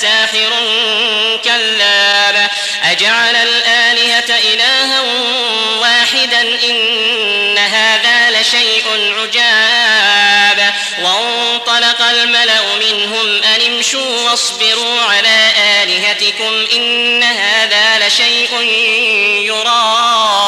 ساحر كذاب. أجعل الآلهة إلها واحدا إن هذا لشيء عجاب. وانطلق الملأ منهم أن امشوا واصبروا على آلهتكم إن هذا لشيء يراد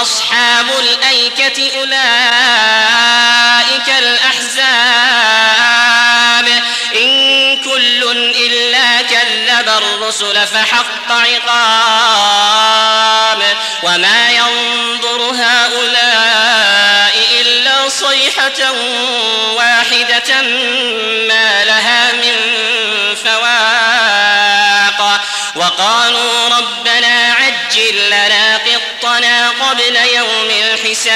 وأصحاب الأيكة أولئك الأحزاب. إن كل إلا كذب الرسل فحق عقاب. قبل يوم الحساب.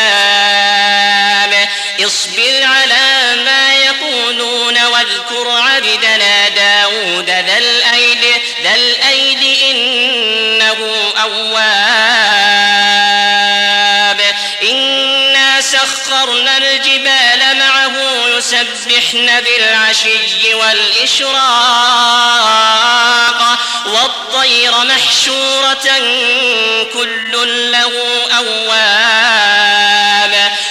اصبر على ما يقولون واذكر عبدنا داود ذا الأيد ذا الأيد إنه أواب. يسبحن بالعشي والإشراق والطير محشورة كل له أواب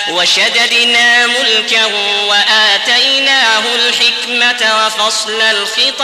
وشددنا ملكه وآتيناه الحكمة وفصل الخطاب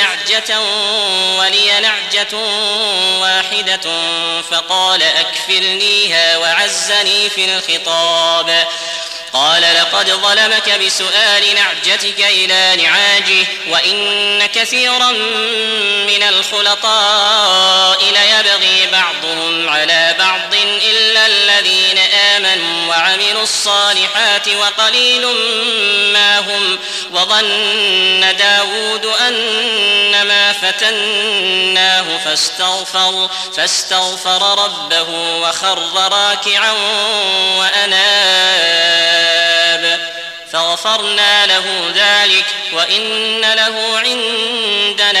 نعجة ولي نعجة واحدة فقال أكفلنيها وعزني في الخطاب. قال لقد ظلمك بسؤال نعجتك إلى نعاجه وإن كثيرا من الخلطاء ليبغي بعضهم على بعض إلا الذين وعملوا الصالحات وقليل ما هم وظن داود أنما فتناه فاستغفر فاستغفر ربه وخر راكعا وأناب فغفرنا له ذلك وإن له عندنا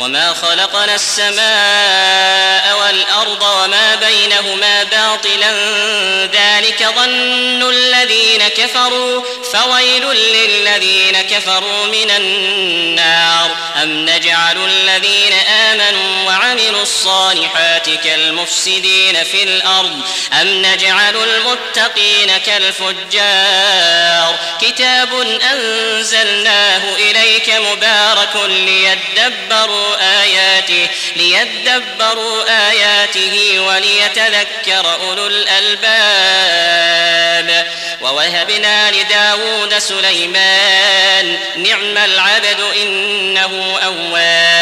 وما خلقنا السماء والأرض وما بينهما باطلا ذلك ظن الذين كفروا فويل للذين كفروا من النار أم نجعل الذين آمنوا وعملوا الصالحات كالمفسدين في الأرض أم نجعل المتقين كالفجار كتاب أنزلناه إليك مبارك ليدبروا آياته ليدبروا آياته وليتذكر أولو الألباب. ووهبنا لداود سليمان نعم العبد إنه أواب.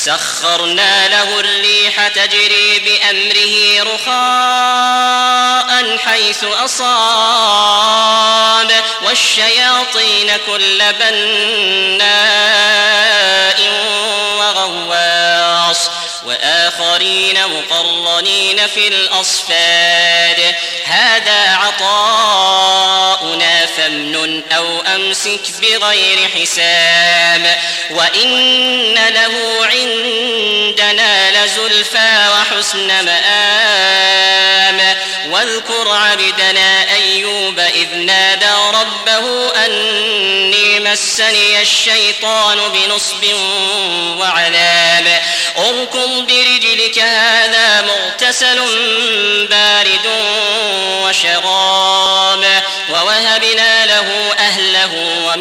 فسخرنا له الريح تجري بأمره رخاء حيث أصاب والشياطين كل بناء وغواص وآخرين مقرنين في الأصفاد. هذا عطاؤنا فامنن أو أمسك بغير حساب وإن له عندنا لزلفى وحسن مآب. واذكر عبدنا أيوب إذ نادى ربه أني مسني الشيطان بنصب وعذاب. اركض برجلك هذا مغتسل بارد وشراب.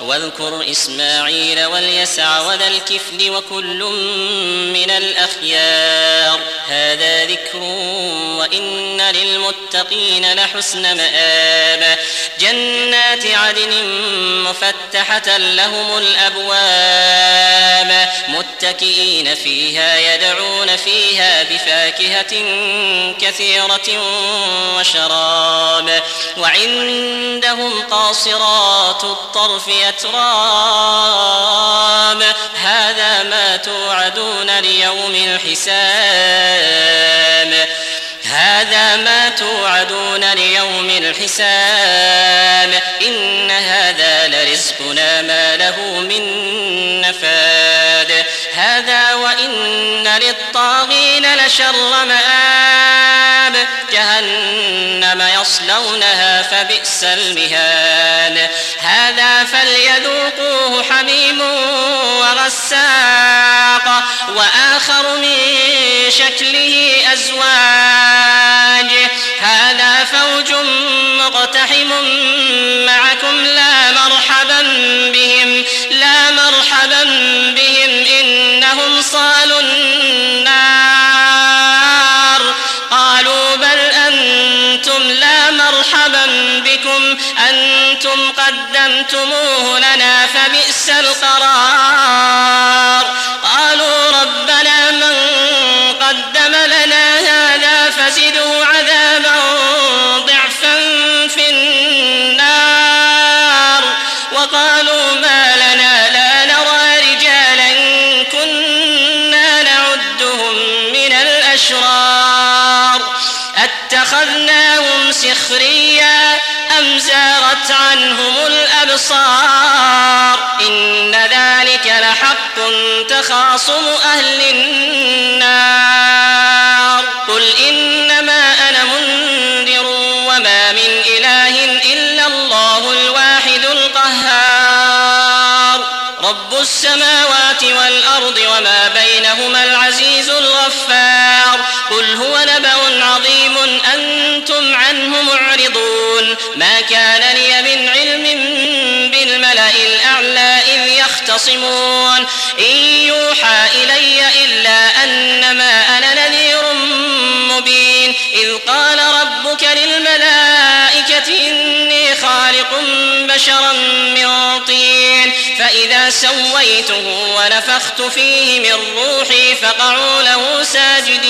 واذكر إسماعيل واليسع وذا الكفل وكل من الأخيار. هذا ذكر وإن للمتقين لحسن مآب. جنات عدن مفتحة لهم الأبواب. متكئين فيها يدعون فيها بفاكهة كثيرة وشراب. وعندهم قاصرات الطرف أتراب هذا ما توعدون ليوم الحساب. هذا ما توعدون ليوم الحساب. إن هذا لرزقنا ما له من نفاد. هذا وإن للطاغين لشر مآب. يصلونها فبئس المهاد هذا فليذوقوه حميم وغساق وآخر من شكله أزواج سخريا أم زاغت عنهم الأبصار إن ذلك لحق تخاصم أهل النار ما كان لي من علم بالملأ الأعلى إذ يختصمون. إن يوحى إلي إلا أنما أنا نذير مبين. إذ قال ربك للملائكة إني خالق بشرا من طين. فإذا سويته ونفخت فيه من روحي فقعوا له ساجدين.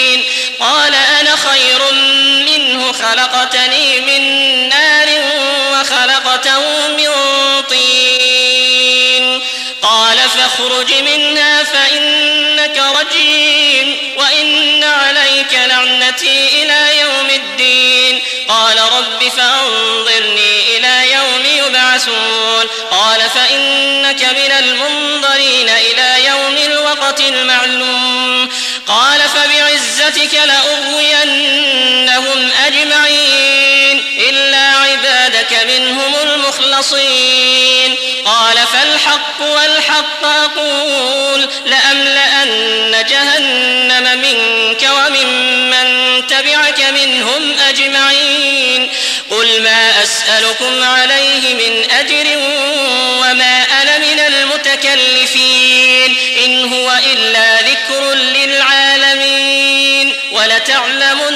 فاخرج منها فإنك رجيم وإن عليك لعنتي إلى يوم الدين. قال رب فأنظرني إلى يوم يبعثون. قال فإنك من المنظرين إلى يوم الوقت المعلوم. قال فبعزتك لأغوينهم أجمعين إلا عبادك منهم المخلصين. قال فالحق والحق أقول لأملأن جهنم منك وممن تبعك منهم أجمعين قل ما أسألكم عليه من أجر وما أنا من المتكلفين إن هو إلا ذكر للعالمين ولتعلمن